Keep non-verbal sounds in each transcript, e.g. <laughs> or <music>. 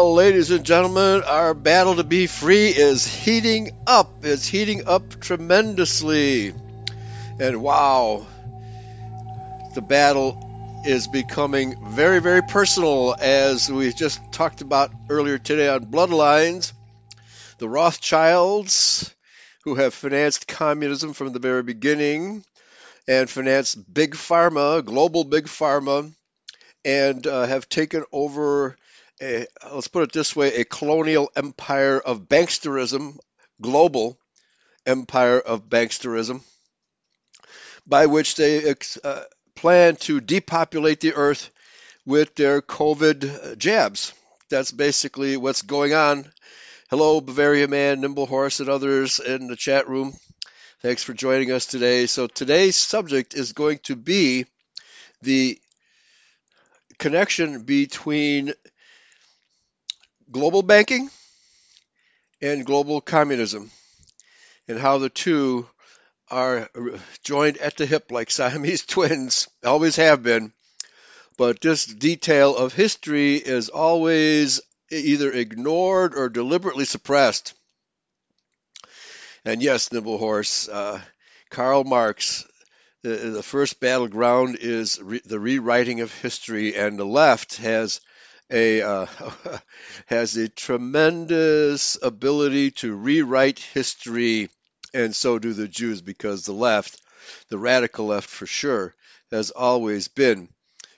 Well, ladies and gentlemen, our battle to be free is heating up. It's heating up tremendously. And wow, the battle is becoming very, very personal, as we just talked about earlier today on Bloodlines. The Rothschilds, who have financed communism from the very beginning and financed big pharma, global big pharma, and uh, have taken over a, let's put it this way, a colonial empire of banksterism, global empire of banksterism, by which they uh, plan to depopulate the earth with their COVID jabs. That's basically what's going on. Hello, Bavaria Man, Nimble Horse, and others in the chat room. Thanks for joining us today. So, today's subject is going to be the connection between global banking and global communism, and how the two are joined at the hip like <laughs> Siamese twins, always have been. But this detail of history is always either ignored or deliberately suppressed. And yes, Nimble Horse, uh, Karl Marx, the, the, first battleground is re- the rewriting of history, and the left has a uh, <laughs> has a tremendous ability to rewrite history, and so do the Jews, because the left, the radical left for sure, has always been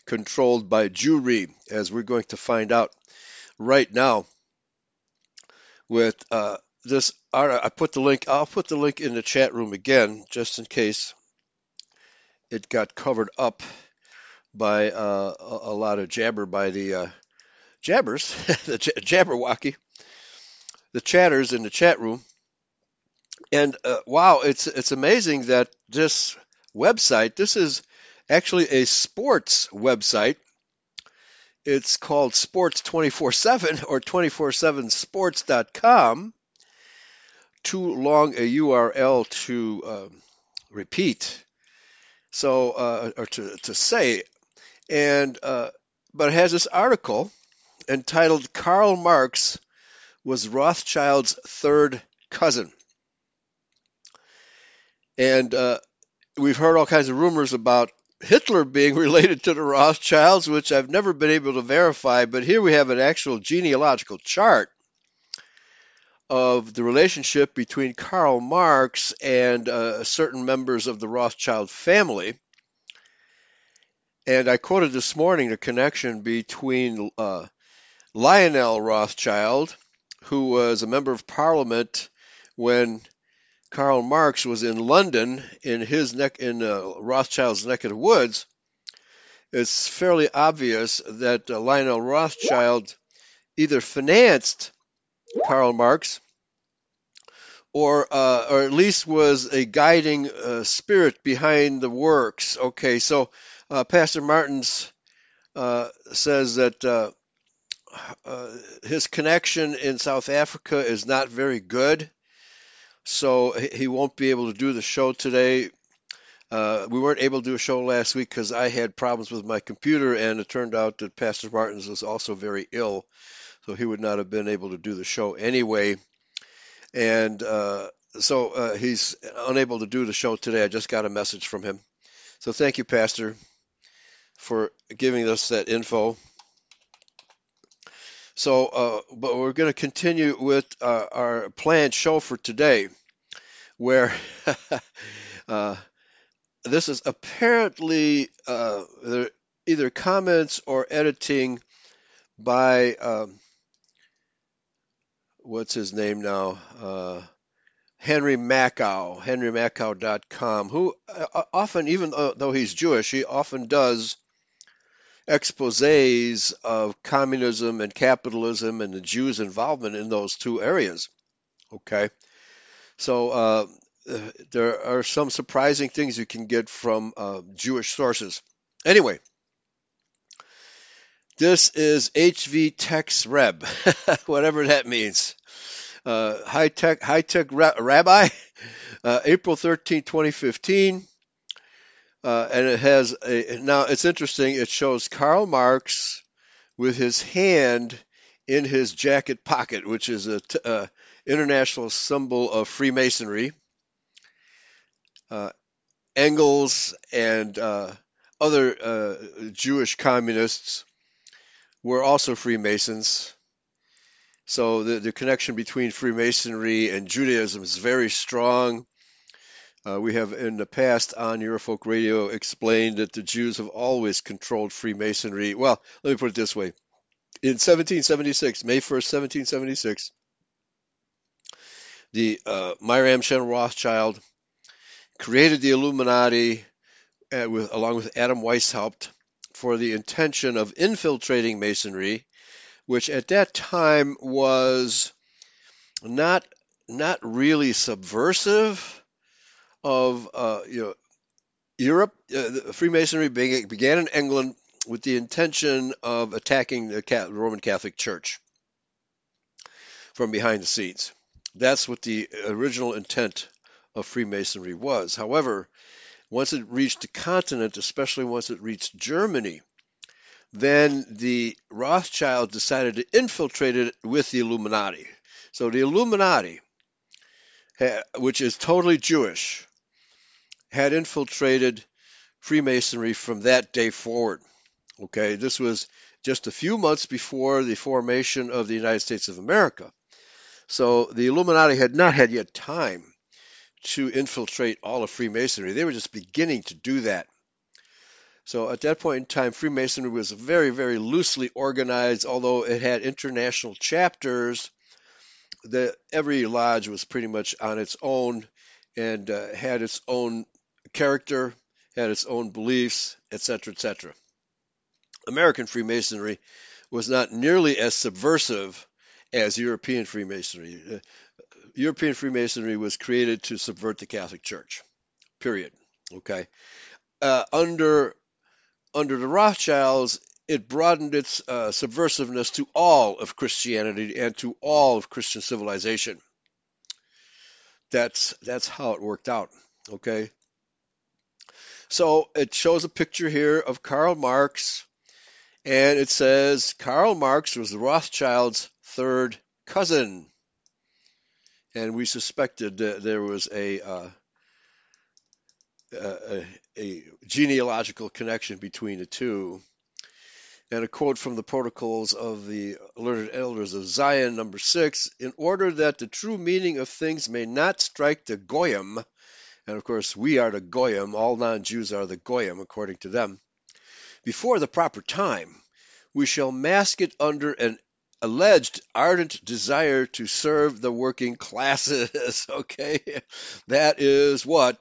controlled by Jewry, as we're going to find out right now. With uh, this, I put the link. I'll put the link in the chat room again, just in case it got covered up by uh, a, a, lot of jabber by the uh, jabbers, <laughs> the jabberwocky, the chatters in the chat room. And uh, wow, it's it's amazing that this website, this is actually a sports website. It's called Sports 24/7 or 247sports.com. Too long a URL to um, repeat, so uh, or to to say, and uh, but it has this article entitled Karl Marx was Rothschild's third cousin. And uh, we've heard all kinds of rumors about Hitler being <laughs> related to the Rothschilds, which I've never been able to verify, but here we have an actual genealogical chart of the relationship between Karl Marx and uh, certain members of the Rothschild family. And I quoted this morning the connection between uh, Lionel Rothschild, who was a member of parliament when Karl Marx was in London in his neck in uh, Rothschild's neck of the woods, it's fairly obvious that uh, Lionel Rothschild either financed Karl Marx or uh, or at least was a guiding uh, spirit behind the works. Okay, so uh, Pastor Martins uh, says that uh, his connection in South Africa is not very good, so he won't be able to do the show today. Uh, we weren't able to do a show last week because I had problems with my computer, and it turned out that Pastor Martins was also very ill, so he would not have been able to do the show anyway. And uh, so uh, he's unable to do the show today. I just got a message from him. So thank you, Pastor, for giving us that info. So, uh, but we're going to continue with uh, our planned show for today, where <laughs> uh, this is apparently uh, either comments or editing by um, what's his name now? Uh, Henry Makow, henrymakow.com, who uh, often, even though he's Jewish, he often does exposes of communism and capitalism and the Jews' involvement in those two areas. Okay, so uh, there are some surprising things you can get from uh, Jewish sources. Anyway, this is HV Tex Reb, <laughs> whatever that means. Uh, high tech, high tech ra- rabbi, uh, April 13, 2015. Uh, and it has a now it's interesting. It shows Karl Marx with his hand in his jacket pocket, which is a t- uh, international symbol of Freemasonry. Uh, Engels and uh, other uh, Jewish communists were also Freemasons. So the, the connection between Freemasonry and Judaism is very strong. Uh, we have in the past on Eurofolk Radio explained that the Jews have always controlled Freemasonry. Well, let me put it this way. In 1776, May 1st, 1776, the uh, Mayer Amschel Rothschild created the Illuminati uh, with, along with Adam Weishaupt for the intention of infiltrating Masonry, which at that time was not not really subversive of uh, you know Europe. Uh, Freemasonry began in England with the intention of attacking the Roman Catholic Church from behind the scenes. That's what the original intent of Freemasonry was. However, once it reached the continent, especially once it reached Germany, then the Rothschild decided to infiltrate it with the Illuminati. So the Illuminati, which is totally Jewish, had infiltrated Freemasonry from that day forward. Okay, this was just a few months before the formation of the United States of America. So the Illuminati had not had yet time to infiltrate all of Freemasonry. They were just beginning to do that. So at that point in time, Freemasonry was very, very loosely organized, although it had international chapters. The, every lodge was pretty much on its own and uh, had its own character, had its own beliefs, etc., etc. American Freemasonry was not nearly as subversive as European Freemasonry. Uh, European Freemasonry was created to subvert the Catholic Church. Period. Okay. Uh, under under the Rothschilds, it broadened its uh, subversiveness to all of Christianity and to all of Christian civilization. That's that's how it worked out. Okay. So it shows a picture here of Karl Marx, and it says Karl Marx was Rothschilds' third cousin and we suspected that there was a, uh, a, a genealogical connection between the two. And a quote from the Protocols of the Learned Elders of Zion, number six In order that the true meaning of things may not strike the Goyim, and of course we are the Goyim, all non Jews are the Goyim according to them, before the proper time, we shall mask it under an alleged ardent desire to serve the working classes. <laughs> okay, that is what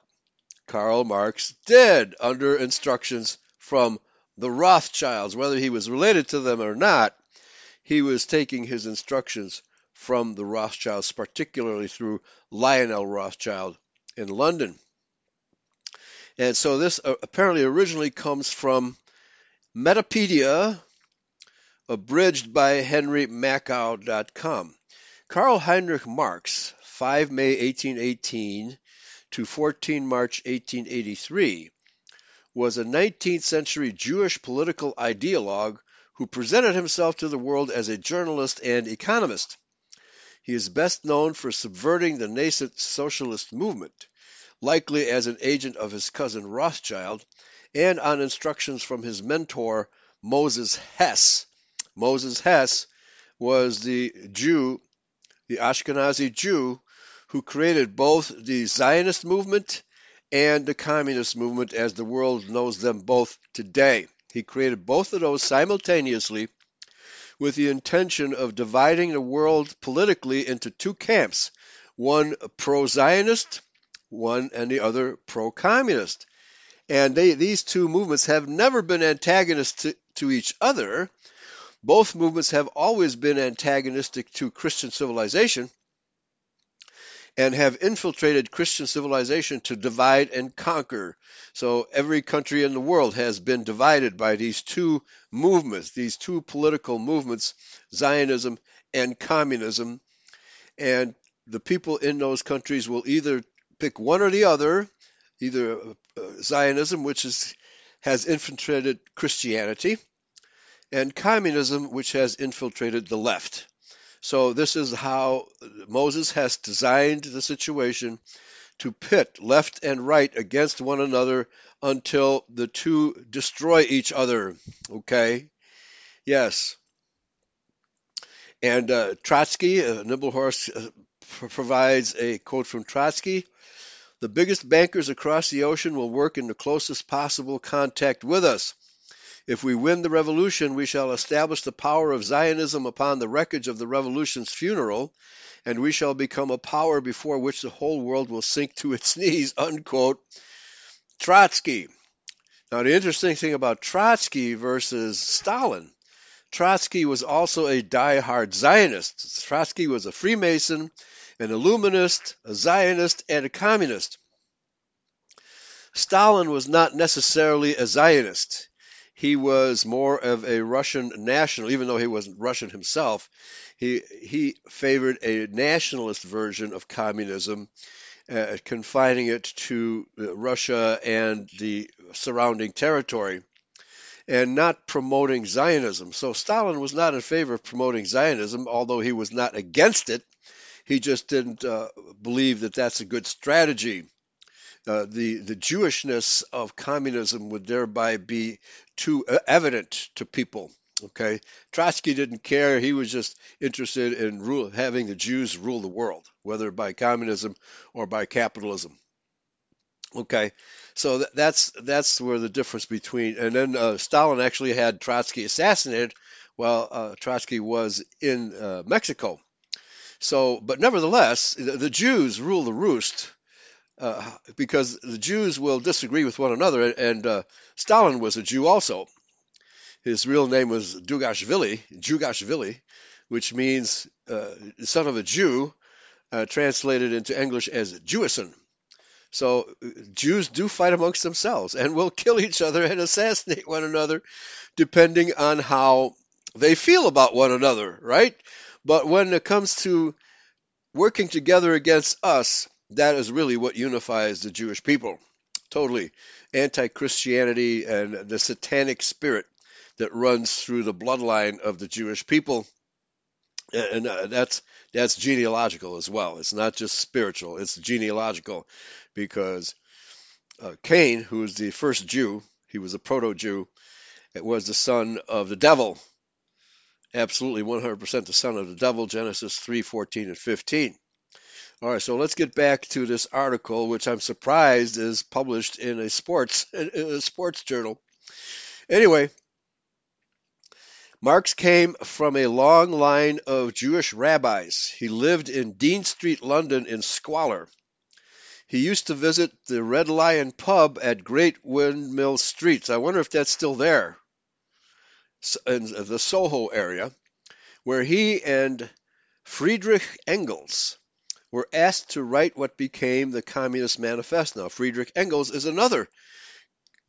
Karl Marx did under instructions from the Rothschilds. Whether he was related to them or not, he was taking his instructions from the Rothschilds, particularly through Lionel Rothschild in London. And so this uh, apparently originally comes from Metapedia, abridged by henrymakow.com. Karl Heinrich Marx, 5 May 1818 to 14 March 1883, was a 19th century Jewish political ideologue who presented himself to the world as a journalist and economist. He is best known for subverting the nascent socialist movement, likely as an agent of his cousin Rothschild, and on instructions from his mentor Moses Hess, Moses Hess was the Jew, the Ashkenazi Jew, who created both the Zionist movement and the communist movement as the world knows them both today. He created both of those simultaneously with the intention of dividing the world politically into two camps one pro Zionist, one and the other pro communist. And they, these two movements have never been antagonists to, to each other. Both movements have always been antagonistic to Christian civilization and have infiltrated Christian civilization to divide and conquer. So every country in the world has been divided by these two movements, these two political movements, Zionism and communism. And the people in those countries will either pick one or the other, either uh, Zionism, which is, has infiltrated Christianity, and communism, which has infiltrated the left. So, this is how Moses Hess designed the situation to pit left and right against one another until the two destroy each other. Okay? Yes. And uh, Trotsky, uh, uh, provides a quote from Trotsky The biggest bankers across the ocean will work in the closest possible contact with us. If we win the revolution, we shall establish the power of Zionism upon the wreckage of the revolution's funeral, and we shall become a power before which the whole world will sink to its <laughs> knees. Unquote. Trotsky. Now, the interesting thing about Trotsky versus Stalin, Trotsky was also a die-hard Zionist. Trotsky was a Freemason, an Illuminist, a Zionist, and a communist. Stalin was not necessarily a Zionist. He was more of a Russian national, even though he wasn't Russian himself. He he favored a nationalist version of communism, uh, confining it to Russia and the surrounding territory, and not promoting Zionism. So Stalin was not in favor of promoting Zionism, although he was not against it. He just didn't uh, believe that that's a good strategy. Uh, the the Jewishness of communism would thereby be too uh, evident to people. Okay, Trotsky didn't care; he was just interested in rule, having the Jews rule the world, whether by communism or by capitalism. Okay, so th- that's that's where the difference between. And then uh, Stalin actually had Trotsky assassinated while uh, Trotsky was in uh, Mexico. So, but nevertheless, the, the Jews rule the roost uh, because the Jews will disagree with one another, and uh, Stalin was a Jew also. His real name was Dugashvili, Jugashvili, which means uh, son of a Jew, uh, translated into English as Jewison. So Jews do fight amongst themselves and will kill each other and assassinate one another, depending on how they feel about one another, right? But when it comes to working together against us, that is really what unifies the Jewish people. Totally. Anti Christianity and the satanic spirit that runs through the bloodline of the Jewish people. And uh, that's that's genealogical as well. It's not just spiritual, it's genealogical because uh, Cain, who was the first Jew, he was a proto Jew, it was the son of the devil. Absolutely 100% the son of the devil, Genesis 3 14 and 15. All right, so let's get back to this article, which I'm surprised is published in a sports <laughs> in a sports journal. Anyway, Marx came from a long line of Jewish rabbis. He lived in Dean Street, London, in squalor. He used to visit the Red Lion pub at Great Windmill Streets. I wonder if that's still there, in the Soho area, where he and Friedrich Engels were asked to write what became the Communist Manifesto. Now, Friedrich Engels is another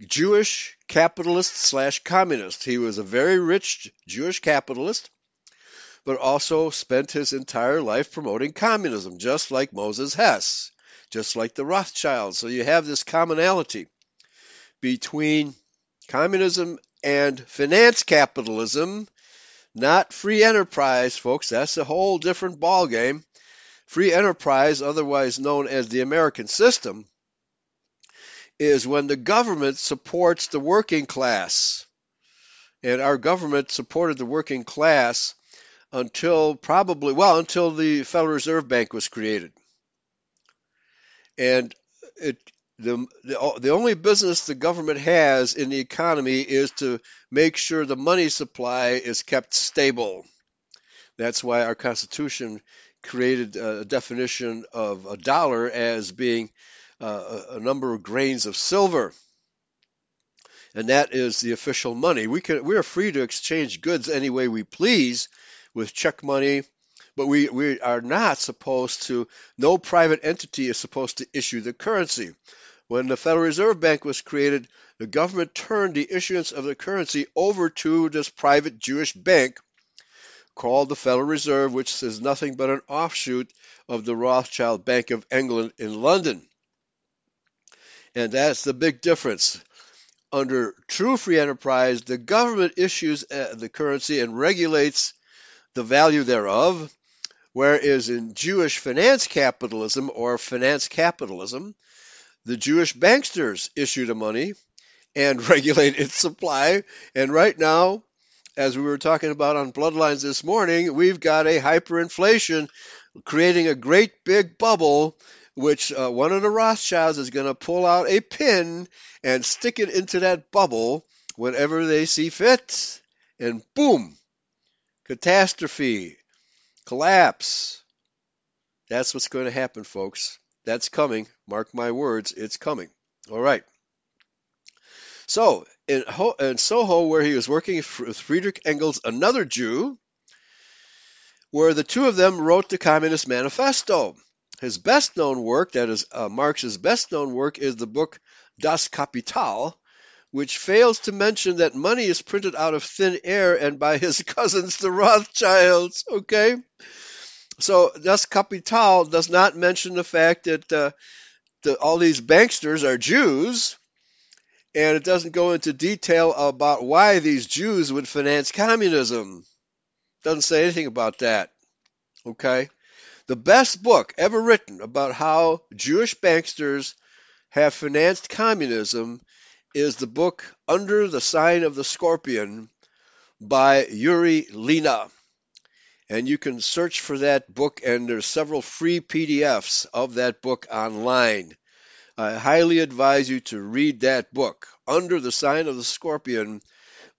Jewish capitalist slash communist. He was a very rich Jewish capitalist, but also spent his entire life promoting communism, just like Moses Hess, just like the Rothschilds. So you have this commonality between communism and finance capitalism, not free enterprise, folks. That's a whole different ballgame. Free enterprise, otherwise known as the American system, is when the government supports the working class. And our government supported the working class until probably, well, until the Federal Reserve Bank was created. And it, the, the, the only business the government has in the economy is to make sure the money supply is kept stable. That's why our Constitution created a definition of a dollar as being uh, a number of grains of silver. And that is the official money. We can we are free to exchange goods any way we please with check money, but we, we are not supposed to no private entity is supposed to issue the currency. When the Federal Reserve Bank was created, the government turned the issuance of the currency over to this private Jewish bank called the Federal Reserve, which is nothing but an offshoot of the Rothschild Bank of England in London. And that's the big difference. Under true free enterprise, the government issues uh, the currency and regulates the value thereof, whereas in Jewish finance capitalism or finance capitalism, the Jewish banksters issue the money and <laughs> regulate its supply. And right now, as we were talking about on Bloodlines this morning, we've got a hyperinflation creating a great big bubble which uh, one of the Rothschilds is going to pull out a pin and stick it into that bubble whenever they see fit. And boom, catastrophe, collapse. That's what's going to happen, folks. That's coming. Mark my words, it's coming. All right. So, in, Ho- in Soho, where he was working with Friedrich Engels, another Jew, where the two of them wrote the Communist Manifesto. His best known work, that is uh, Marx's best known work, is the book Das Kapital, which fails to mention that money is printed out of thin air and by his <laughs> cousins, the Rothschilds. Okay? So, Das Kapital does not mention the fact that uh, the, all these banksters are Jews, and it doesn't go into detail about why these Jews would finance communism. Doesn't say anything about that. Okay? The best book ever written about how Jewish banksters have financed communism is the book Under the Sign of the Scorpion by Yuri Lina. And you can search for that book, and there's several free PDFs of that book online. I highly advise you to read that book, Under the Sign of the Scorpion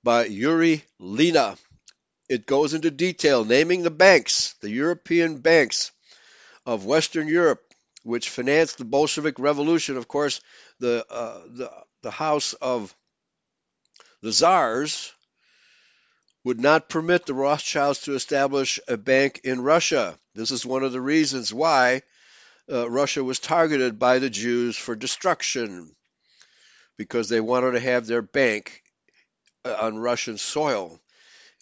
by Yuri Lina. It goes into detail, naming the banks, the European banks of Western Europe, which financed the Bolshevik Revolution. Of course, the uh, the the House of the Czars would not permit the Rothschilds to establish a bank in Russia. This is one of the reasons why uh, Russia was targeted by the Jews for destruction, because they wanted to have their bank uh, on Russian soil.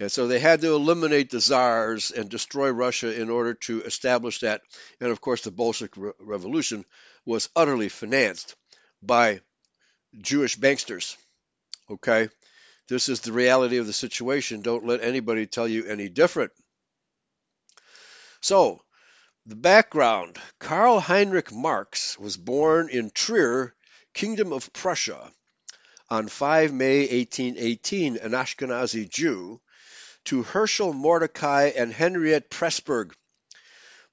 And so they had to eliminate the czars and destroy Russia in order to establish that. And of course, the Bolshevik Re- Revolution was utterly financed by Jewish banksters. Okay? This is the reality of the situation. Don't let anybody tell you any different. So, the background Karl Heinrich Marx was born in Trier, Kingdom of Prussia, on 5 May 1818, an Ashkenazi Jew to Herschel Mordecai and Henriette Pressburg.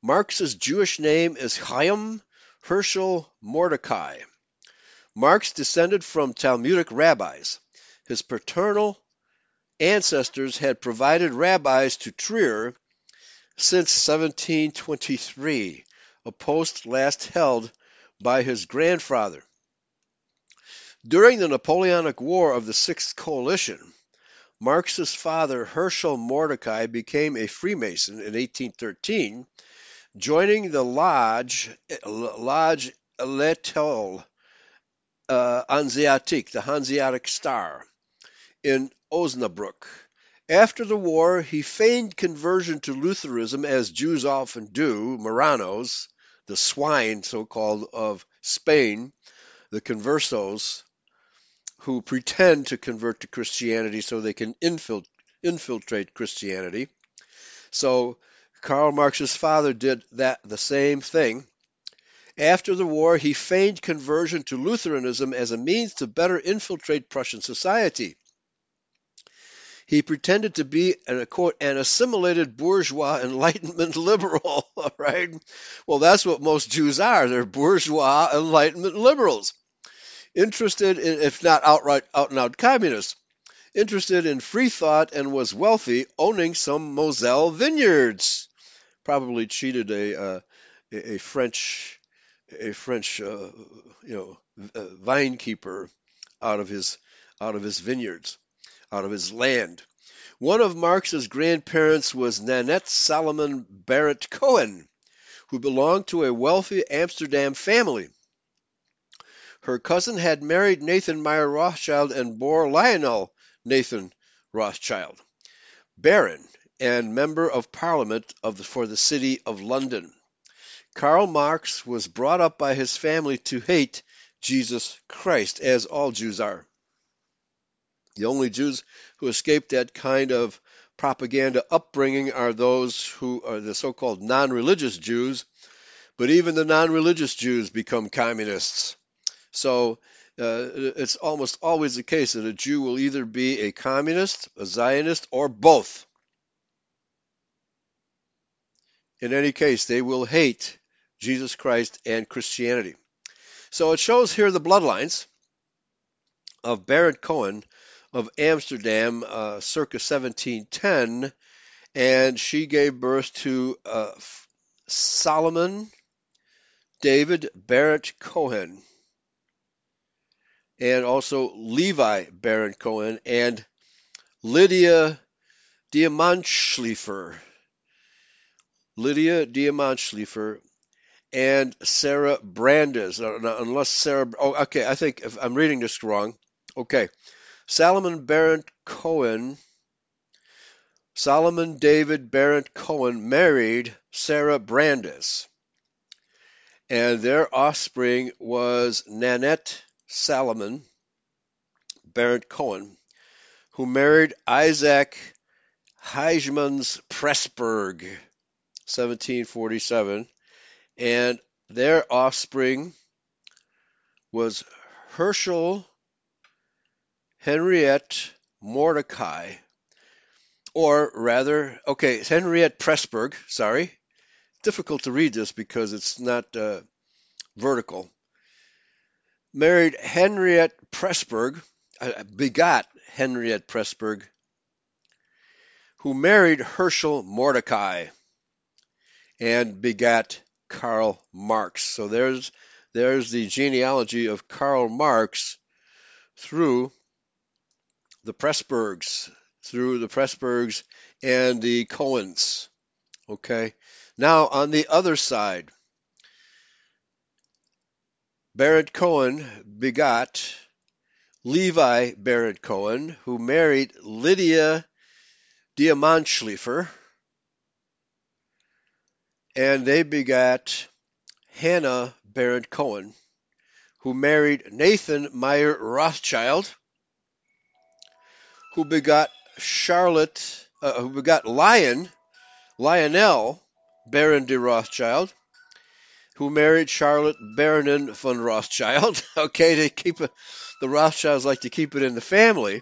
Marx's Jewish name is Chaim Herschel Mordecai. Marx descended from Talmudic rabbis. His paternal ancestors had provided rabbis to Trier since 1723, a post last held by his grandfather. During the Napoleonic War of the Sixth Coalition, Marx's father, Herschel Mordecai, became a Freemason in 1813, joining the Lodge, Lodge L'Etoile uh, the Hanseatic Star, in Osnabrück. After the war, he feigned conversion to Lutheranism, as Jews often do, Marranos, the swine, so called, of Spain, the conversos, who pretend to convert to Christianity so they can infiltrate Christianity. So Karl Marx's father did that the same thing. After the war, he feigned conversion to Lutheranism as a means to better infiltrate Prussian society. He pretended to be an, quote, an assimilated bourgeois Enlightenment <laughs> liberal, <laughs> right? Well, that's what most Jews are. They're bourgeois Enlightenment liberals interested in, if not outright out and out communists, interested in free thought and was wealthy, owning some Moselle vineyards. Probably cheated a uh, a French a French uh, you know vine keeper out of his out of his vineyards, out of his land. One of Marx's grandparents was Nanette Salomon Barrett Cohen, who belonged to a wealthy Amsterdam family. Her cousin had married Nathan Meyer Rothschild and bore Lionel Nathan Rothschild, Baron and Member of Parliament of for the City of London. Karl Marx was brought up by his family to hate Jesus Christ, as all Jews are. The only Jews who escaped that kind of propaganda upbringing are those who are the so called non religious Jews, but even the non religious Jews become communists. So uh, it's almost always the case that a Jew will either be a communist, a Zionist, or both. In any case, they will hate Jesus Christ and Christianity. So it shows here the bloodlines of Berend Cohen of Amsterdam uh, circa 1710, and she gave birth to uh, Solomon David Barrett Cohen, and also Levi Barrett Cohen, and Lydia Diamantschleifer. Lydia Diamantschleifer and Sarah Brandes. Unless Sarah, oh, okay, I think I'm reading this wrong. Okay, Solomon Barrett Cohen. Solomon David Barrett Cohen married Sarah Brandes, and their offspring was Nanette Solomon Barrett Cohen, who married Isaac Heijmans Pressburg, 1747 and their offspring was Herschel, Henriette Mordecai, or rather, okay, Henriette Pressburg, sorry. Difficult to read this because it's not uh, vertical. Married Henriette Pressburg, uh, begot Henriette Pressburg, who married Herschel Mordecai and begat Karl Marx. So there's there's the genealogy of Karl Marx through the Pressburgs, through the Pressburgs and the Cohens. Okay. Now on the other side, Barrett Cohen begot Levi Barrett Cohen, who married Lydia Diamantschleifer and they begat Hannah Barrett Cohen, who married Nathan Meyer Rothschild, who begot Charlotte, uh, who begot Lion, Lionel Baron de Rothschild, who married Charlotte Baronin von Rothschild. <laughs> okay, they keep it, the Rothschilds like to keep it in the family.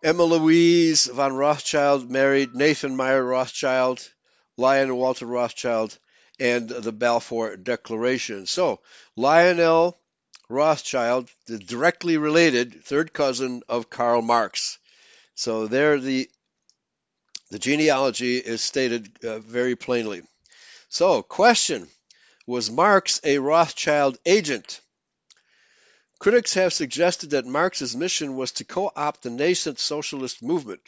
Emma Louise von Rothschild married Nathan Meyer Rothschild, Lion Walter Rothschild, and the Balfour Declaration. So, Lionel Rothschild, the directly related third cousin of Karl Marx. So there the the genealogy is stated uh, very plainly. So, question Was Marx a Rothschild agent? Critics have suggested that Marx's mission was to co opt the nascent socialist movement.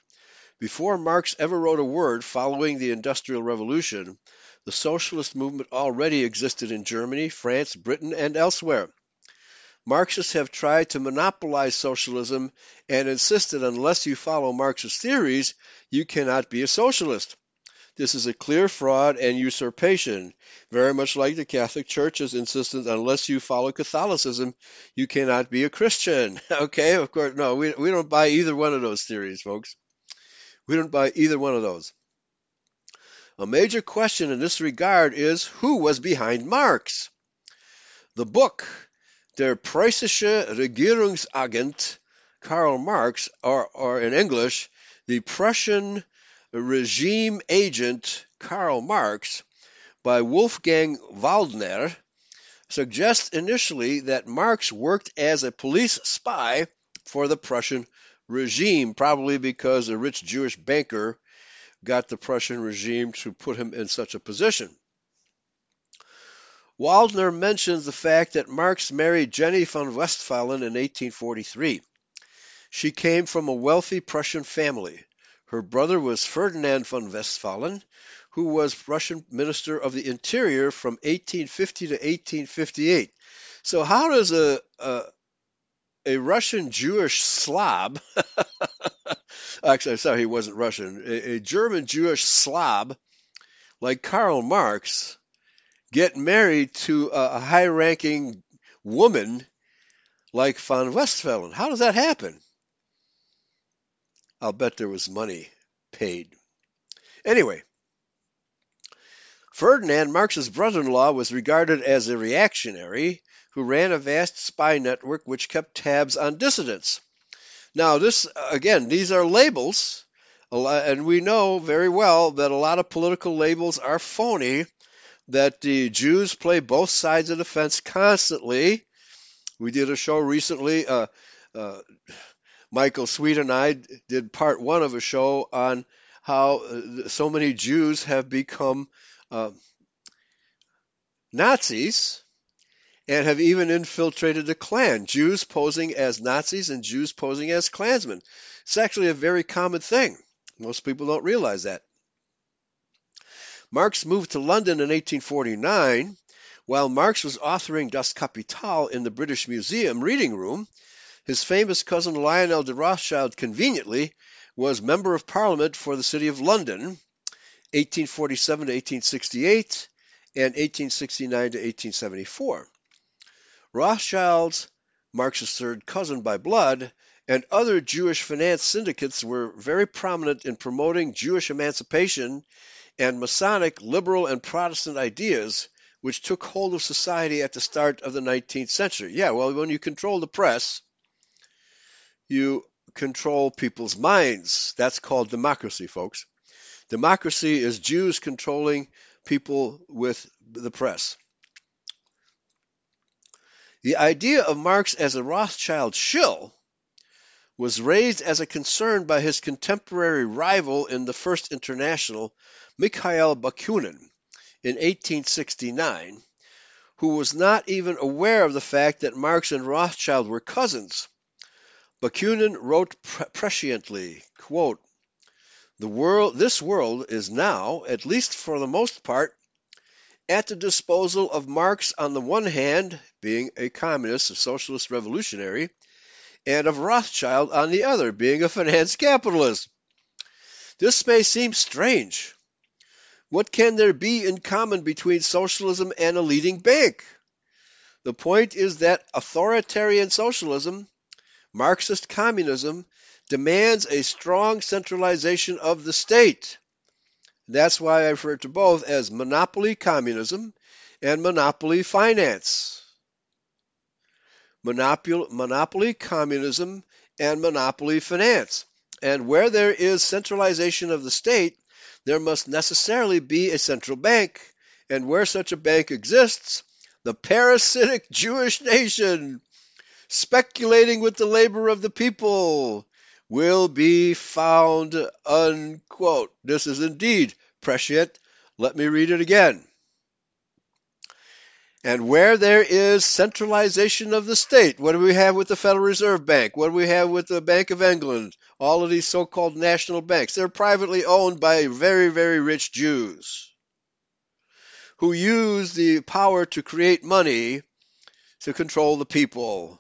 Before Marx ever wrote a word following the Industrial Revolution, the socialist movement already existed in Germany, France, Britain, and elsewhere. Marxists have tried to monopolize socialism and insisted unless you follow Marxist theories, you cannot be a socialist. This is a clear fraud and usurpation, very much like the Catholic Church's insistence unless you follow Catholicism, you cannot be a Christian. <laughs> Okay, of course, no, we, we don't buy either one of those theories, folks. We don't buy either one of those. A major question in this regard is who was behind Marx? The book Der Preußische Regierungsagent Karl Marx, or, or in English, The Prussian Regime Agent Karl Marx, by Wolfgang Waldner, suggests initially that Marx worked as a police spy for the Prussian regime, probably because a rich Jewish banker got the Prussian regime to put him in such a position. Waldner mentions the fact that Marx married Jenny von Westphalen in 1843. She came from a wealthy Prussian family. Her brother was Ferdinand von Westphalen, who was Russian Minister of the Interior from 1850 to 1858. So, how does a, a, a Russian Jewish Slob, <laughs> actually, I'm sorry, he wasn't Russian, a, a German Jewish Slob like Karl Marx get married to a, high ranking woman like von Westphalen. How does that happen? I'll bet there was money paid. Anyway, Ferdinand, Marx's brother in law, was regarded as a reactionary who ran a vast spy network which kept tabs on dissidents. Now, this, again, these are labels, and we know very well that a lot of political labels are phony, that the Jews play both sides of the fence constantly. We did a show recently. Uh, uh, Michael Sweet and I did part one of a show on how uh, so many Jews have become uh, Nazis and have even infiltrated the Klan. Jews posing as Nazis and Jews posing as Klansmen. It's actually a very common thing. Most people don't realize that. Marx moved to London in 1849. While Marx was authoring Das Kapital in the British Museum reading room, his famous cousin Lionel de Rothschild conveniently was Member of Parliament for the City of London 1847 to 1868 and 1869 to 1874. Rothschild's, Marx's third cousin by blood, and other Jewish finance syndicates were very prominent in promoting Jewish emancipation and Masonic liberal and Protestant ideas, which took hold of society at the start of the 19th century. Yeah, well, when you control the press, you control people's minds. That's called democracy, folks. Democracy is Jews controlling people with the press. The idea of Marx as a Rothschild shill was raised as a concern by his contemporary rival in the First International, Mikhail Bakunin, in 1869, who was not even aware of the fact that Marx and Rothschild were cousins. Bakunin wrote presciently, quote, the world, this world is now, at least for the most part, at the disposal of Marx on the one hand, being a communist, a socialist revolutionary, and of Rothschild on the other, being a finance capitalist. This may seem strange. What can there be in common between socialism and a leading bank? The point is that authoritarian socialism, Marxist communism, demands a strong centralization of the state. That's why I refer to both as monopoly communism and monopoly finance. Monopoly, monopoly communism and monopoly finance. And where there is centralization of the state, there must necessarily be a central bank. And where such a bank exists, the parasitic <laughs> Jewish nation, speculating with the labor of the people, will be found, unquote. This is indeed prescient. Let me read it again. And where there is centralization of the state, what do we have with the Federal Reserve Bank? What do we have with the Bank of England? All of these so called national banks. They're privately owned by very, very rich Jews who use the power to create money to control the people.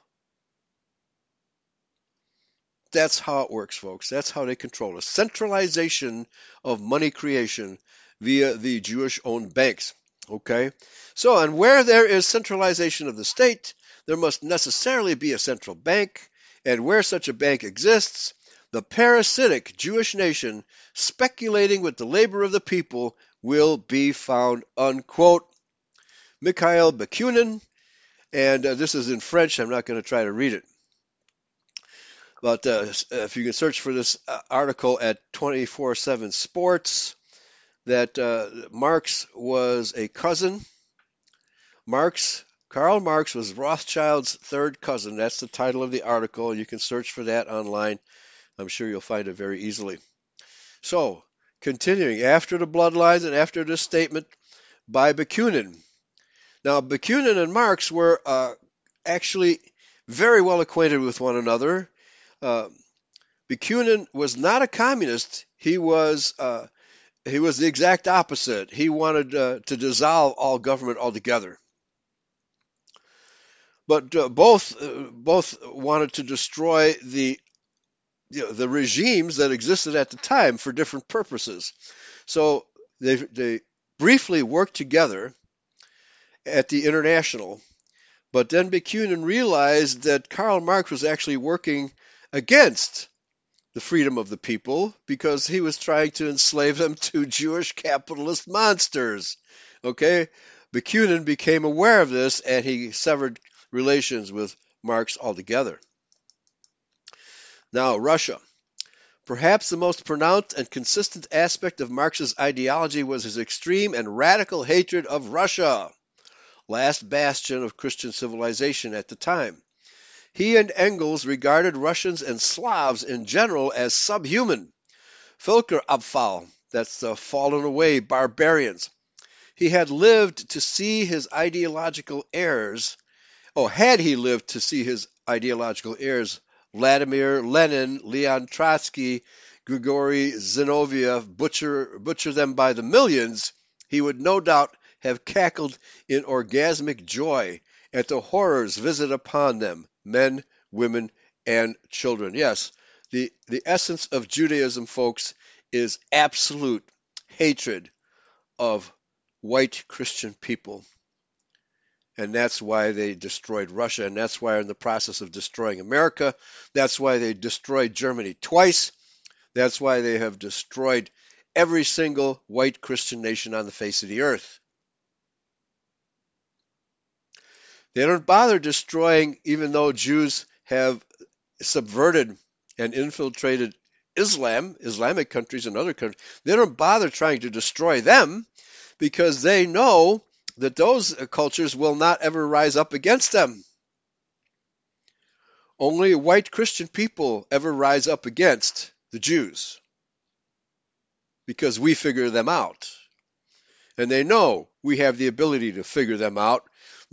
That's how it works, folks. That's how they control us. Centralization of money creation via the Jewish owned banks. Okay? So, and where there is centralization of the state, there must necessarily be a central bank. And where such a bank exists, the parasitic Jewish nation speculating with the labor of the people will be found, unquote. Mikhail Bakunin, and uh, this is in French. I'm not going to try to read it. But uh, if you can search for this uh, article at 24 7 Sports, that uh, Marx was a cousin. Marx, Karl Marx was Rothschild's third cousin. That's the title of the article. You can search for that online. I'm sure you'll find it very easily. So, continuing, after the bloodlines and after this statement by Bakunin. Now, Bakunin and Marx were uh, actually very well acquainted with one another uh, Bakunin was not a communist. He was uh, he was the exact opposite. He wanted uh, to dissolve all government altogether. But uh, both uh, both wanted to destroy the you know, the regimes that existed at the time for different purposes. So they they briefly worked together at the International, but then Bakunin realized that Karl Marx was actually working against the freedom of the people because he was trying to enslave them to Jewish capitalist monsters. Okay? Bakunin became aware of this and he severed relations with Marx altogether. Now, Russia. Perhaps the most pronounced and consistent aspect of Marx's ideology was his extreme and radical hatred of Russia, last bastion of Christian civilization at the time. He and Engels regarded Russians and Slavs in general as subhuman, Völkerabfall, that's the fallen away barbarians. He had lived to see his ideological heirs, oh, had he lived to see his ideological heirs, Vladimir Lenin, Leon Trotsky, Grigory Zinoviev, butcher, butcher them by the millions, he would no doubt have cackled in orgasmic joy at the horrors visited upon them men, women, and children. Yes, the, the essence of Judaism, folks, is absolute hatred of white Christian people. And that's why they destroyed Russia, and that's why they're in the process of destroying America. That's why they destroyed Germany twice. That's why they have destroyed every single white Christian nation on the face of the earth. They don't bother destroying, even though Jews have subverted and infiltrated Islam, Islamic countries and other countries. They don't bother trying to destroy them because they know that those cultures will not ever rise up against them. Only white Christian people ever rise up against the Jews because we figure them out. And they know we have the ability to figure them out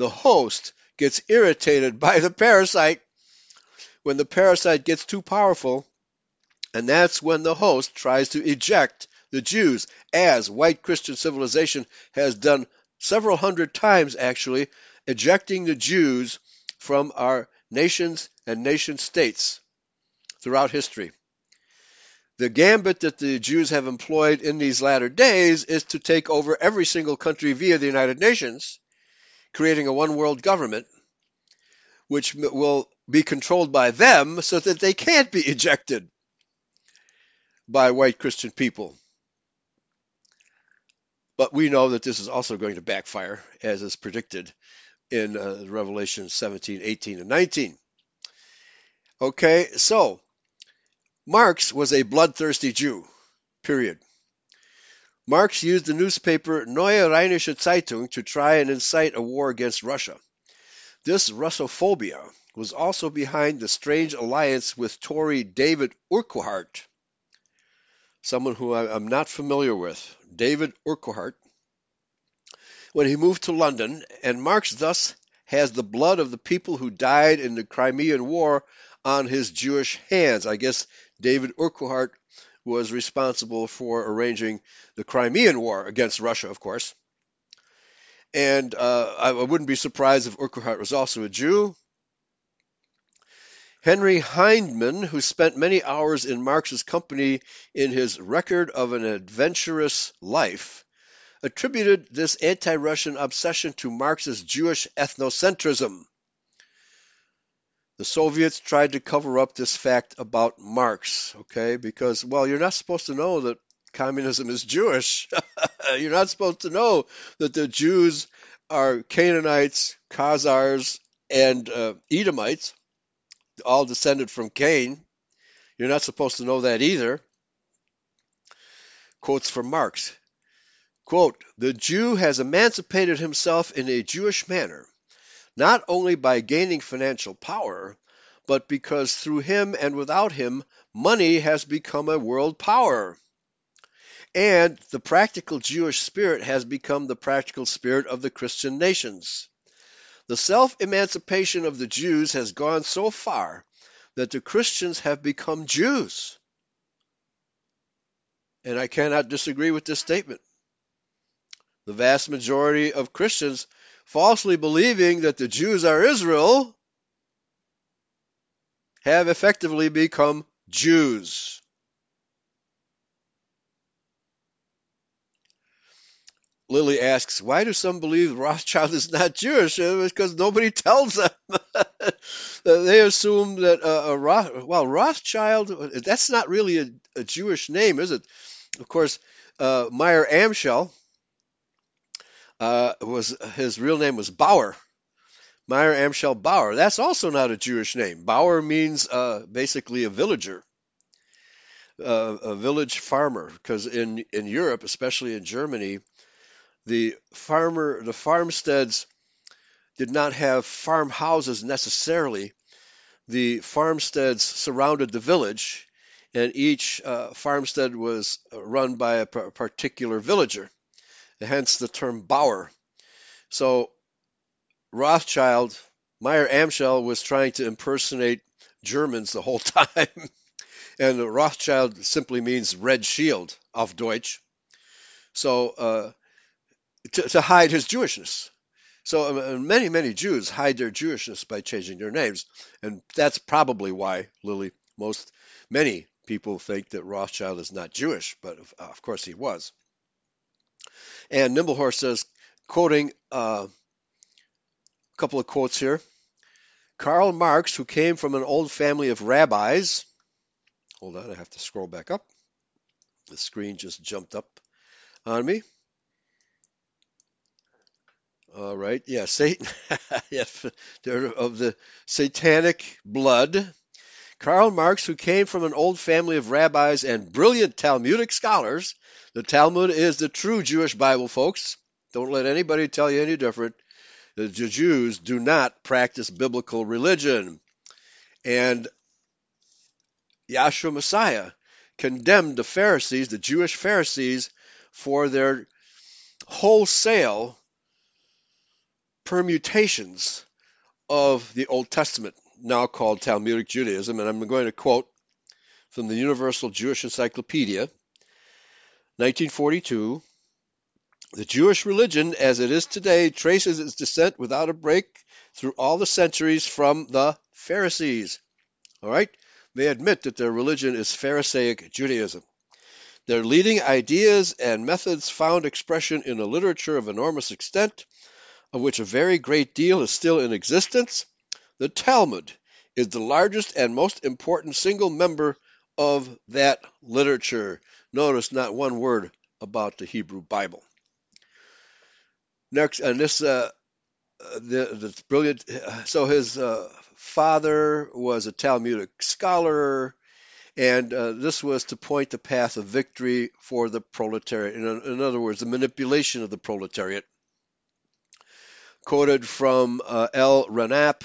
the host gets irritated by the parasite when the parasite gets too powerful, and that's when the host tries to eject the Jews, as white Christian civilization has done several hundred times actually, ejecting the Jews from our nations and nation states throughout history. The gambit that the Jews have employed in these latter days is to take over every single country via the United Nations creating a one world government which will be controlled by them so that they can't be <laughs> ejected by white Christian people. But we know that this is also going to backfire, as is predicted in uh, Revelation 17, 18, and 19. Okay, so Marx was a bloodthirsty Jew, period. Marx used the newspaper Neue Rheinische Zeitung to try and incite a war against Russia. This Russophobia was also behind the strange alliance with Tory David Urquhart, someone who I'm not familiar with. David Urquhart, when he moved to London, and Marx thus has the blood of the people who died in the Crimean War on his Jewish hands. I guess David Urquhart was responsible for arranging the Crimean War against Russia, of course. And uh, I wouldn't be surprised if Urquhart was also a Jew. Henry Hyndman, who spent many hours in Marx's company in his Record of an Adventurous Life, attributed this anti Russian obsession to Marx's Jewish ethnocentrism. The Soviets tried to cover up this fact about Marx, okay? Because, well, you're not supposed to know that communism is Jewish. <laughs> you're not supposed to know that the Jews are Canaanites, Khazars, and uh, Edomites, all descended from Cain. You're not supposed to know that either. Quotes from Marx. Quote, the Jew has emancipated himself in a Jewish manner not only by gaining financial power, but because through him and without him, money has become a world power. And the practical Jewish spirit has become the practical spirit of the Christian nations. The self emancipation of the Jews has gone so far that the Christians have become Jews. And I cannot disagree with this statement. The vast majority of Christians falsely believing that the Jews are Israel, have effectively become Jews. Lily asks, why do some believe Rothschild is not Jewish? It's because nobody <laughs> tells them. <laughs> uh, they assume that uh, Roth, well Rothschild that's not really a, a, Jewish name, is it? Of course, uh, Mayer Amschel uh, was his real name was Bauer. Mayer Amschel Bauer. That's also not a Jewish name. Bauer means uh, basically a villager, uh, a village farmer. Because in in Europe, especially in Germany, the farmer the farmsteads did not have farmhouses necessarily. The farmsteads surrounded the village, and each uh, farmstead was run by a particular villager, hence the term Bauer. So Rothschild, Mayer Amschel was trying to impersonate Germans the whole <laughs> time. and Rothschild simply means red shield auf Deutsch. So uh, to, to, hide his Jewishness. So uh, many, many Jews hide their Jewishness by changing their names, and that's probably why Lily, most many people think that Rothschild is not Jewish, but of, of course he was. And Nimblehorst says, quoting uh, a couple of quotes here. Karl Marx, who came from an old family of rabbis, hold on, I have to scroll back up. The screen just jumped up on me. All right, yeah, Satan, <laughs> yes, <laughs> of the satanic blood. Karl Marx, who came from an old family of rabbis and brilliant Talmudic scholars, the Talmud is the true Jewish Bible, folks. Don't let anybody tell you any different. The Jews do not practice biblical religion. And Yahshua Messiah condemned the Pharisees, the Jewish Pharisees, for their wholesale permutations of the Old Testament, now called Talmudic Judaism. And I'm going to quote from the Universal Jewish Encyclopedia, 1942. The Jewish religion, as it is today, traces its descent without a break through all the centuries from the Pharisees. All right? They admit that their religion is Pharisaic Judaism. Their leading ideas and methods found expression in a literature of enormous extent of which a very great deal is still in existence, the Talmud is the largest and most important single member of that literature. Notice not one word about the Hebrew Bible. Next, and this, uh, the, brilliant. So his uh, father was a Talmudic scholar, and uh, this was to point the path of victory for the proletariat. In, in other words, the manipulation of the proletariat quoted from uh, L. Renap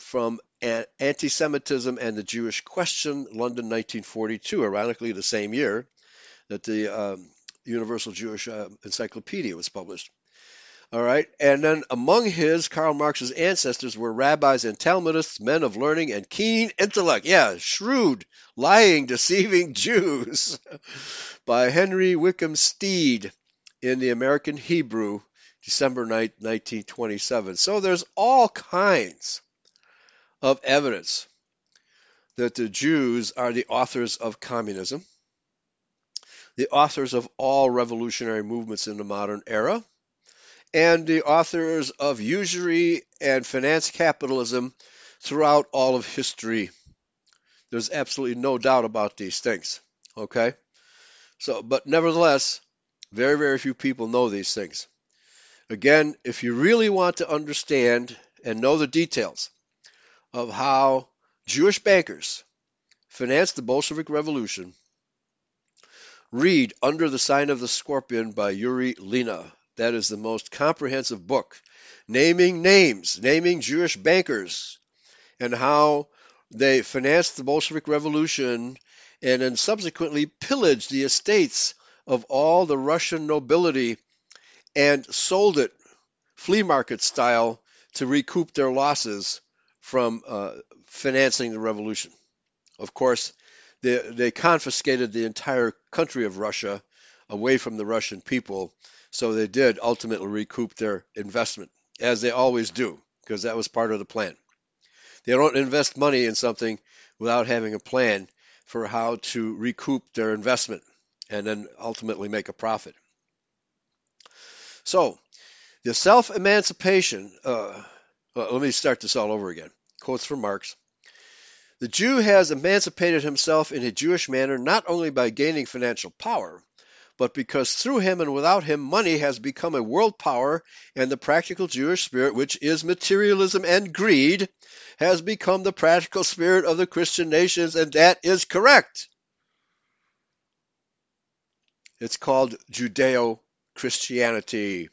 from Anti-Semitism and the Jewish Question, London, 1942, ironically the same year that the um, Universal Jewish uh, Encyclopedia was published. All right, and then among his, Karl Marx's ancestors were rabbis and Talmudists, men of learning and keen intellect. Yeah, shrewd, lying, deceiving <laughs> Jews, by Henry Wickham Steed in the American Hebrew, December 9, 1927. So there's all kinds of evidence that the Jews are the authors of communism, the authors of all revolutionary movements in the modern era, and the authors of usury and finance capitalism throughout all of history. There's absolutely no doubt about these things. Okay? So, but nevertheless, very, very few people know these things. Again, if you really want to understand and know the details of how Jewish bankers financed the Bolshevik Revolution, read Under the Sign of the Scorpion by Yuri Lina. That is the most comprehensive book naming names, naming Jewish bankers, and how they financed the Bolshevik Revolution and then subsequently pillaged the estates of all the Russian nobility and sold it flea market style to recoup their losses from uh, financing the revolution. Of course, they, they confiscated the entire country of Russia away from the Russian people, so they did ultimately recoup their investment, as they always do, because that was part of the plan. They don't invest money in something without having a plan for how to recoup their investment and then ultimately make a profit. So, the self emancipation, uh, well, let me start this all over again. Quotes from Marx. The Jew has emancipated himself in a Jewish manner not only by gaining financial power, but because through him and without him money has become a world power and the practical Jewish spirit, which is materialism and greed, has become the practical spirit of the Christian nations, and that is correct. It's called Judeo Christianity.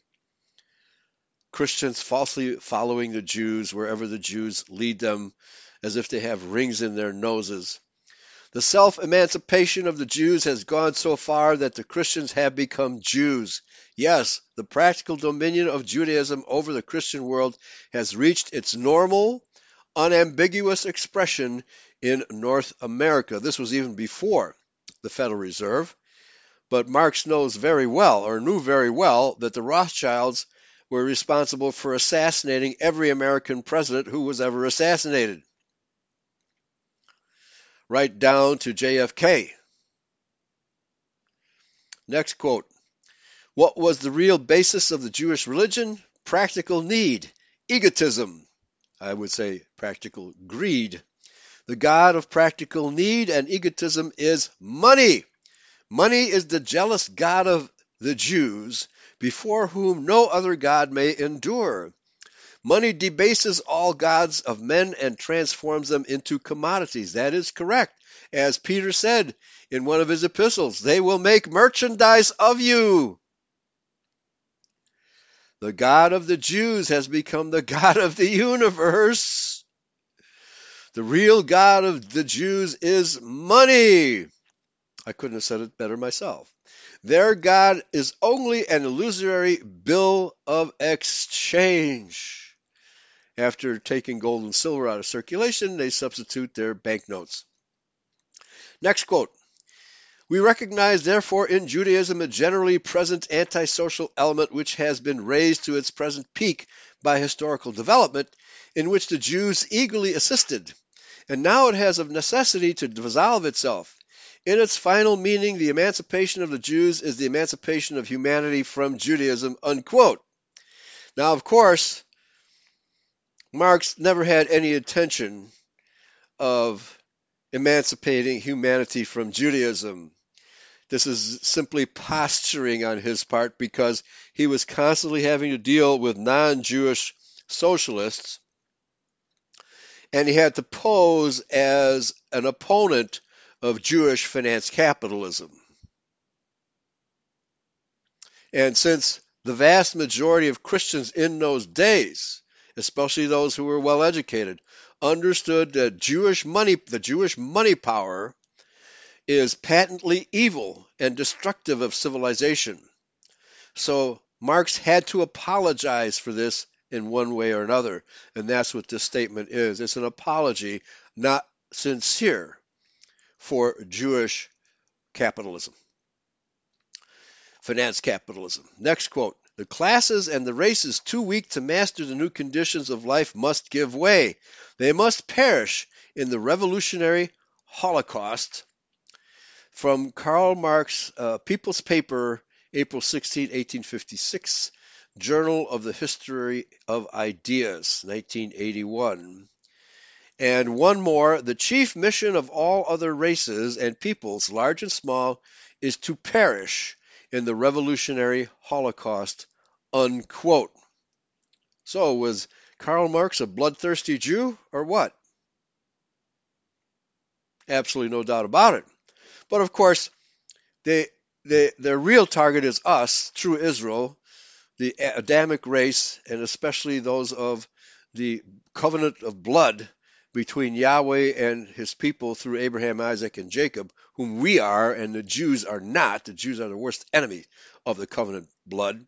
Christians falsely following the Jews wherever the Jews lead them as if they have rings in their noses. The self emancipation of the Jews has gone so far that the Christians have become Jews. Yes, the practical dominion of Judaism over the Christian world has reached its normal, unambiguous expression in North America. This was even before the Federal Reserve. But Marx knows very well, or knew very well, that the Rothschilds were responsible for assassinating every American president who was ever assassinated right down to JFK. Next quote What was the real basis of the Jewish religion? Practical need, egotism, I would say practical greed. The God of practical need and egotism is money. Money is the jealous God of the Jews, before whom no other God may endure. Money debases all gods of men and transforms them into commodities. That is correct. As Peter said in one of his epistles, they will make merchandise of you. The God of the Jews has become the <laughs> God of the universe. The real God of the Jews is money. I couldn't have said it better myself. Their God is only an illusory bill of exchange. After taking gold and silver out of circulation, they substitute their banknotes. Next quote. We recognize, therefore, in Judaism a generally present antisocial element which has been raised to its present peak by historical development, in which the Jews eagerly assisted, and now it has of necessity to dissolve itself. In its final meaning, the emancipation of the Jews is the emancipation of humanity from Judaism. Unquote. Now, of course, Marx never had any intention of emancipating humanity from Judaism. This is simply posturing on his part because he was constantly having to deal with non Jewish socialists and he had to pose as an opponent of Jewish finance capitalism. And since the vast majority of Christians in those days especially those who were well educated, understood that Jewish money, the Jewish money power, is patently evil and destructive of civilization. So Marx had to apologize for this in one way or another, and that's what this statement is. It's an apology, not sincere, for Jewish capitalism, finance capitalism. Next quote the classes and the races too weak to master the new conditions of life must give way. They must perish in the revolutionary Holocaust. From Karl Marx, uh, People's Paper, April 16, 1856, Journal of the History of Ideas, 1981. And one more the chief mission of all other races and peoples, large and small, is to perish in the revolutionary Holocaust, unquote. So, was Karl Marx a bloodthirsty Jew or what? Absolutely no doubt about it. But of course, they, they, their real target is us, true Israel, the Adamic race, and especially those of the covenant of blood between Yahweh and his people through Abraham, Isaac, and Jacob, whom we are and the Jews are not. The Jews are the worst enemy of the covenant blood.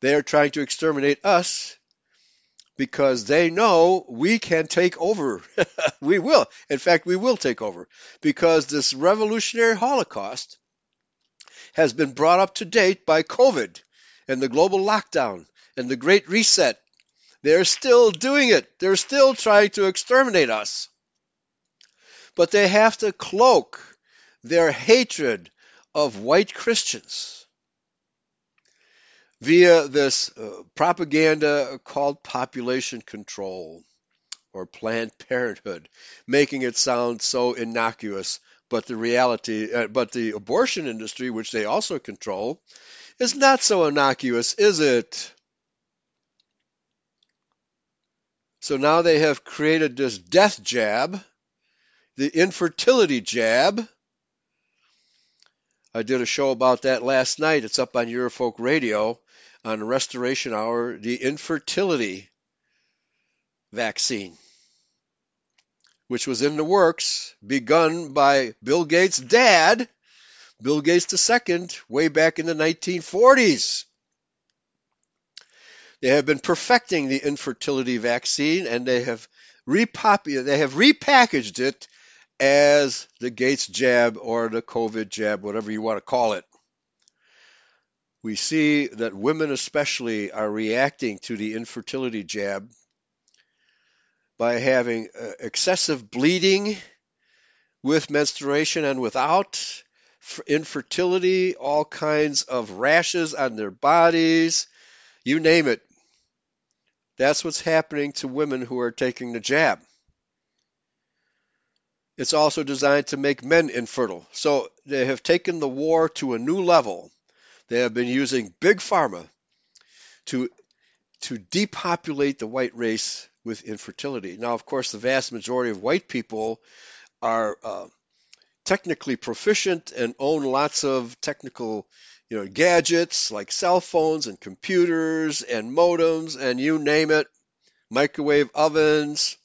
They are trying to exterminate us because they know we can take over. <laughs> we will. In fact, we will take over because this revolutionary Holocaust has been brought up to date by COVID and the global lockdown and the Great Reset they're still doing it. They're still trying to exterminate us. But they have to cloak their hatred of white Christians via this uh, propaganda called population control. or Planned Parenthood, making it sound so innocuous. But the reality, uh, but the abortion industry, which they also control, is not so innocuous, is it? So now they have created this death jab, the infertility jab. I did a show about that last night. It's up on Eurofolk Radio on Restoration Hour, the infertility vaccine, which was in the works, begun by Bill Gates' dad, Bill Gates II, way back in the 1940s. They have been perfecting the infertility vaccine and they have repopu- they have repackaged it as the Gates jab or the COVID jab, whatever you want to call it. We see that women especially are reacting to the infertility jab by having uh, excessive bleeding with menstruation and without, infertility, all kinds of rashes on their bodies, you name it. That's what's happening to women who are taking the jab. It's also designed to make men infertile. So they have taken the war to a new level. They have been using big pharma to to depopulate the white race with infertility. Now, of course, the vast majority of white people are uh, technically proficient and own lots of technical you know, gadgets like cell phones and computers and modems and you name it, microwave ovens,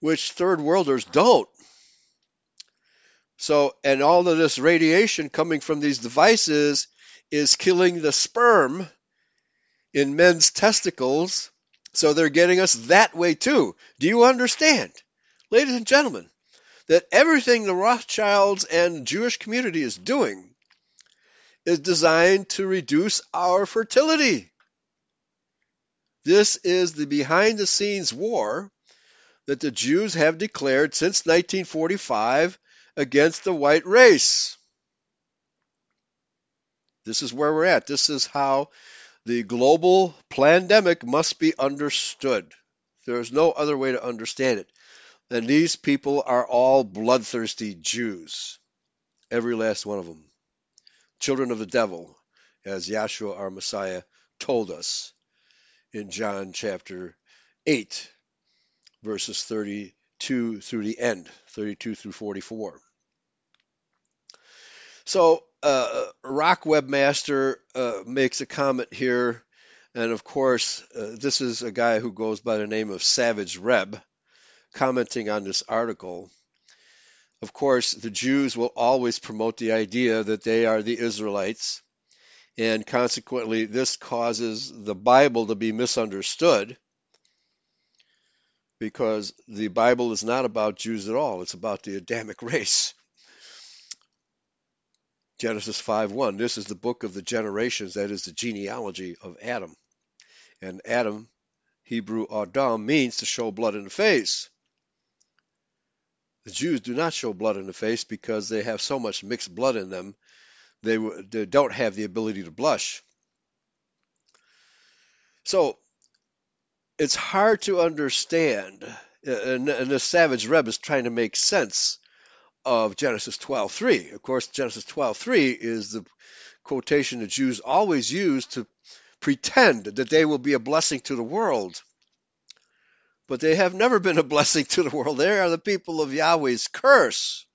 which third worlders don't. So, and all of this radiation coming from these devices is killing the sperm in men's testicles. So they're getting us that way too. Do you understand, ladies and gentlemen, that everything the Rothschilds and Jewish community is doing is designed to reduce our fertility. This is the behind the scenes war that the Jews have declared since 1945 against the white race. This is where we're at. This is how the global pandemic must be understood. There is no other way to understand it. And these people are all bloodthirsty Jews. Every last one of them children of the devil, as Yahshua our Messiah told us in John chapter 8, verses 32 through the end, 32 through 44. So, uh, Rock Webmaster uh, makes a comment here, and of course, uh, this is a guy who goes by the name of Savage Reb, commenting on this article. Of course, the Jews will always promote the idea that they are the Israelites, and consequently, this causes the Bible to be misunderstood because the Bible is not about Jews at all, it's about the Adamic race. Genesis 5:1 This is the book of the generations that is the genealogy of Adam. And Adam Hebrew Adam means to show blood in the face. The Jews do not show blood in the face because they have so much mixed blood in them, they, they don't have the ability to blush. So it's hard to understand, and, and the Savage Reb is trying to make sense of Genesis 12:3. Of course, Genesis 12:3 is the quotation the Jews always use to pretend that they will be a blessing to the world but they have never been a blessing to the world. They are the people of Yahweh's curse.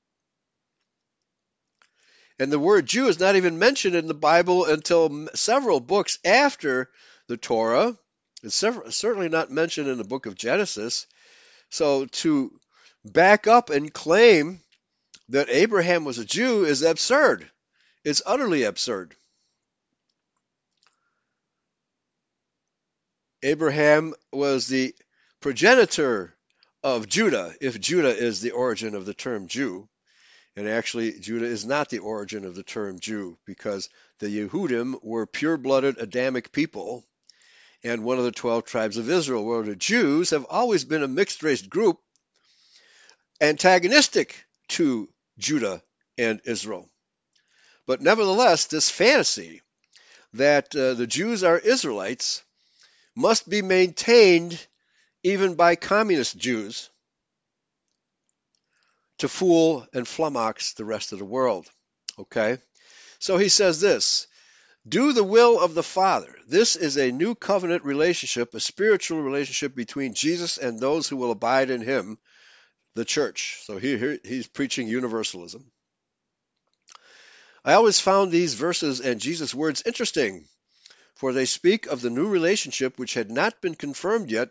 And the word Jew is not even mentioned in the Bible until several books after the Torah. It's certainly not mentioned in the book of Genesis. So to back up and claim that Abraham was a Jew is absurd. It's utterly absurd. Abraham was the progenitor of Judah, if Judah is the origin of the term Jew. And actually, Judah is not the origin of the term Jew because the Yehudim were pure blooded Adamic people and one of the 12 tribes of Israel, where the Jews have always been a mixed race group antagonistic to Judah and Israel. But nevertheless, this fantasy that uh, the Jews are Israelites must be maintained even by communist Jews, to fool and flummox the rest of the world. Okay? So he says this do the will of the Father. This is a new covenant relationship, a spiritual relationship between Jesus and those who will abide in him, the church. So he, he's preaching universalism. I always found these verses and Jesus' words interesting, for they speak of the new relationship which had not been confirmed yet,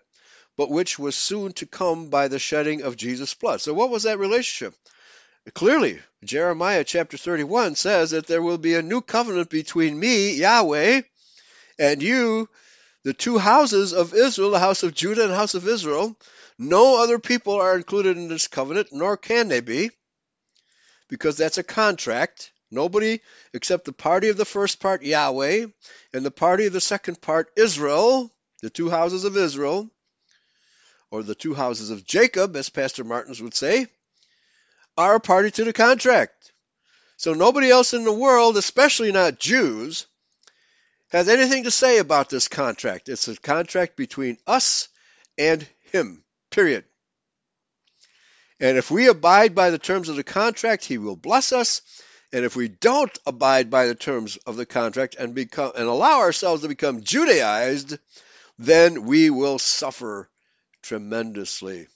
but which was soon to come by the shedding of Jesus' blood. So, what was that relationship? Clearly, Jeremiah chapter 31 says that there will be a new covenant between me, Yahweh, and you, the two houses of Israel, the house of Judah and the house of Israel. No other people are included in this covenant, nor can they be, because that's a contract. Nobody except the party of the first part, Yahweh, and the party of the second part, Israel, the two houses of Israel, or the two houses of Jacob, as Pastor Martins would say, are a party to the contract. So nobody else in the world, especially not Jews, has anything to say about this contract. It's a contract between us and him, period. And if we abide by the terms of the contract, he will bless us. And if we don't abide by the terms of the contract and become and allow ourselves to become Judaized, then we will suffer tremendously.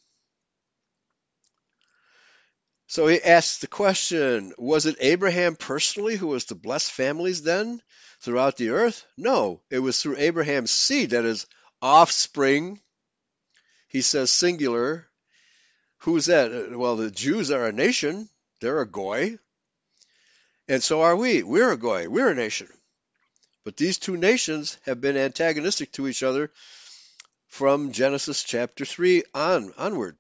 So he asks the question Was it Abraham personally who was to bless families then throughout the earth? No, it was through Abraham's seed, that is, offspring. He says singular. Who's that? Well, the Jews are a nation, they're a goy. And so are we. We're a goy, we're a nation. But these two nations have been antagonistic to each other from Genesis chapter 3 on onward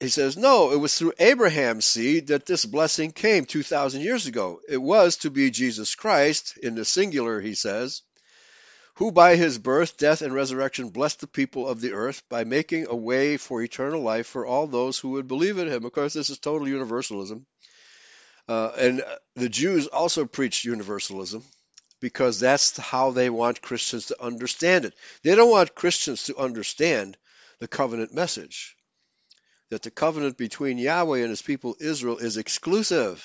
he says, no, it was through Abraham's seed that this blessing came 2,000 years ago. It was to be Jesus Christ, in the singular, he says, who by his birth, death, and resurrection blessed the people of the earth by making a way for eternal life for all those who would believe in him. Of course, this is total universalism. Uh, and the Jews also preached universalism because that's how they want Christians to understand it. They don't want Christians to understand the covenant message that the covenant between Yahweh and his people Israel is exclusive.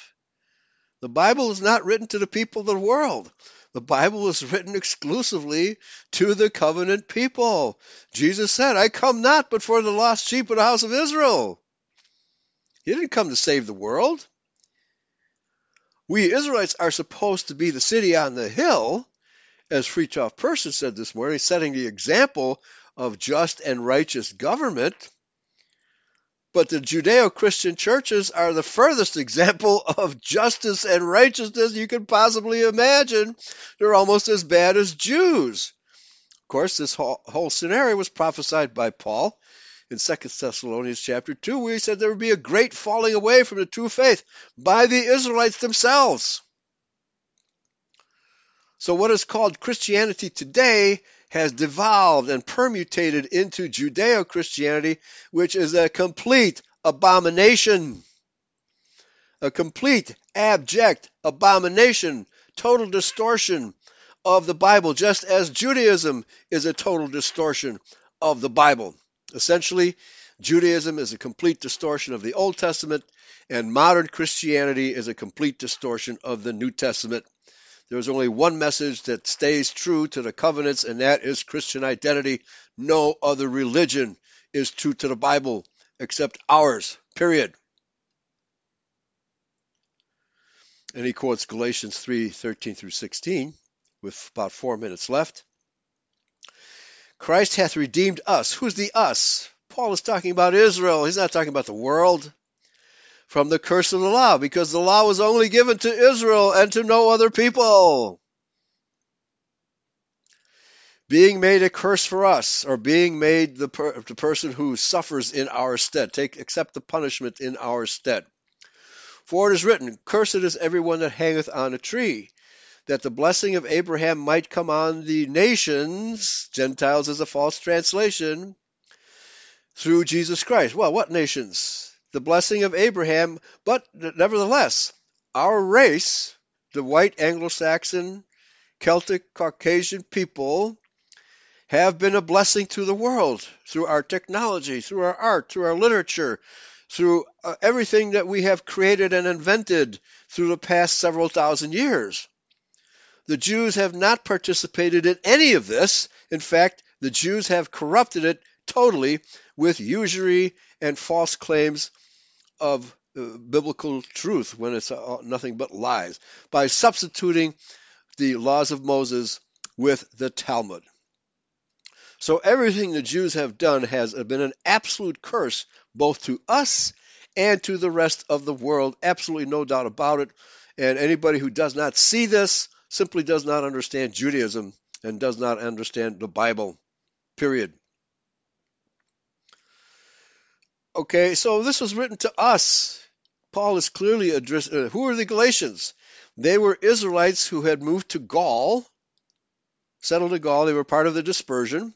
The Bible is not written to the people of the world. The Bible is written exclusively to the covenant people. Jesus said, I come not but for the lost sheep of the house of Israel. He didn't come to save the world. We Israelites are supposed to be the city on the hill, as Fridtjof Persson said this morning, setting the example of just and righteous government. But the Judeo Christian churches are the furthest <laughs> example of justice and righteousness you can possibly imagine. They're almost as bad as Jews. Of course, this whole, whole scenario was prophesied by Paul in 2 Thessalonians chapter 2, where he said there would be a great falling away from the true faith by the Israelites themselves. So, what is called Christianity today has devolved and permutated into Judeo Christianity, which is a complete abomination. A complete, abject abomination, total distortion of the Bible, just as Judaism is a total distortion of the Bible. Essentially, Judaism is a complete distortion of the Old Testament, and modern Christianity is a complete distortion of the New Testament. There's only one message that stays true to the covenants, and that is Christian identity. No other religion is true to the Bible except ours, period. And he quotes Galatians 3 13 through 16 with about four minutes left. Christ hath redeemed us. Who's the us? Paul is talking about Israel. He's not talking about the world from the curse of the law because the law was only given to Israel and to no other people. Being made a curse for us, or being made the, per, the person who suffers in our stead, take accept the punishment in our stead. For it is written, Cursed is everyone that hangeth on a tree, that the blessing of Abraham might come on the nations, Gentiles is a false translation, through Jesus Christ. Well, what nations? the blessing of Abraham, but nevertheless, our race, the white Anglo Saxon, Celtic, Caucasian people, have been a blessing to the world through our technology, through our art, through our literature, through uh, everything that we have created and invented through the past several thousand years. The Jews have not participated in any of this. In fact, the Jews have corrupted it totally with usury and false claims of uh, biblical truth when it's uh, nothing but lies by substituting the laws of Moses with the Talmud. So everything the Jews have done has been an absolute curse both to us and to the rest of the world. Absolutely no doubt about it. And anybody who does not see this simply does not understand Judaism and does not understand the Bible. Period. Okay, so this was written to us. Paul is clearly addressing uh, who are the Galatians? They were Israelites who had moved to Gaul, settled in Gaul. They were part of the dispersion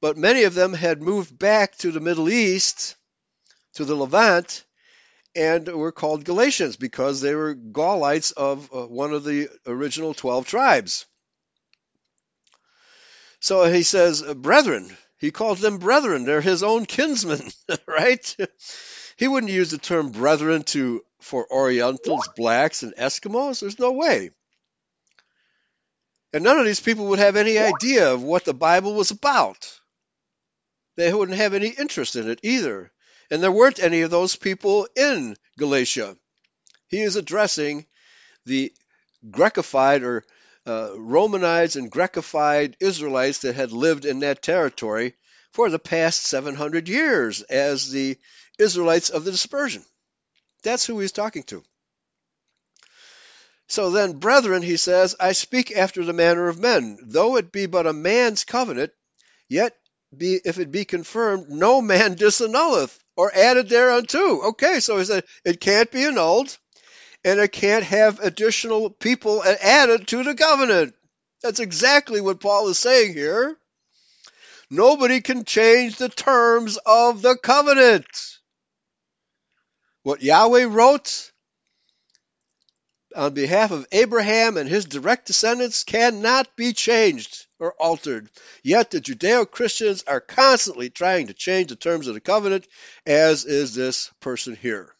but many of them had moved back to the Middle East, to the Levant, and were called Galatians because they were Gaulites of uh, one of the original 12 tribes. So he says, brethren. He calls them brethren. They're his own kinsmen, <laughs> right? He wouldn't use the term brethren to for Orientals, blacks, and Eskimos. There's no way. And none of these people would have any idea of what the Bible was about they wouldn't have any interest in it either. And there weren't any of those people in Galatia. He is addressing the Grekified or uh, Romanized and Grekified Israelites that had lived in that territory for the past 700 years as the Israelites of the dispersion. That's who he's talking to. So then, brethren, he says, I speak after the manner of men. Though it be but a man's covenant, yet be if it be confirmed, no man disannulleth or added thereunto. Okay, so it can't be annulled, and it can't have additional people added to the covenant. That's exactly what Paul is saying here. Nobody can change the terms of the covenant. What Yahweh wrote on behalf of Abraham and his direct descendants cannot be changed or altered. Yet the Judeo Christians are constantly trying to change the terms of the covenant, as is this person here.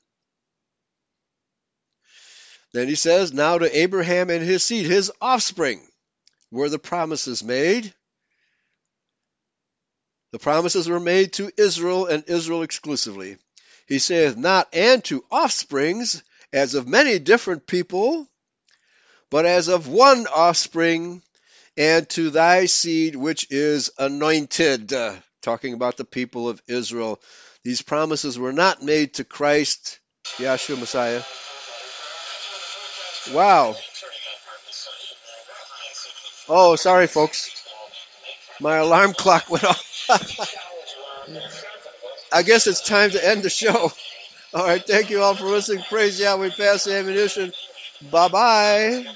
Then he says, Now to Abraham and his seed, his offspring, were the promises made. The promises were made to Israel and Israel exclusively. He saith, Not and to offsprings, as of many different people, but as of one offspring, and to thy seed which is anointed. Uh, talking about the people of Israel. These promises were not made to Christ, Yahshua Messiah. Wow. Oh, sorry, folks. My alarm <laughs> clock went off. <laughs> I guess it's time to end the show. All right, thank you all for listening. Praise Yahweh, pass the ammunition. Bye bye.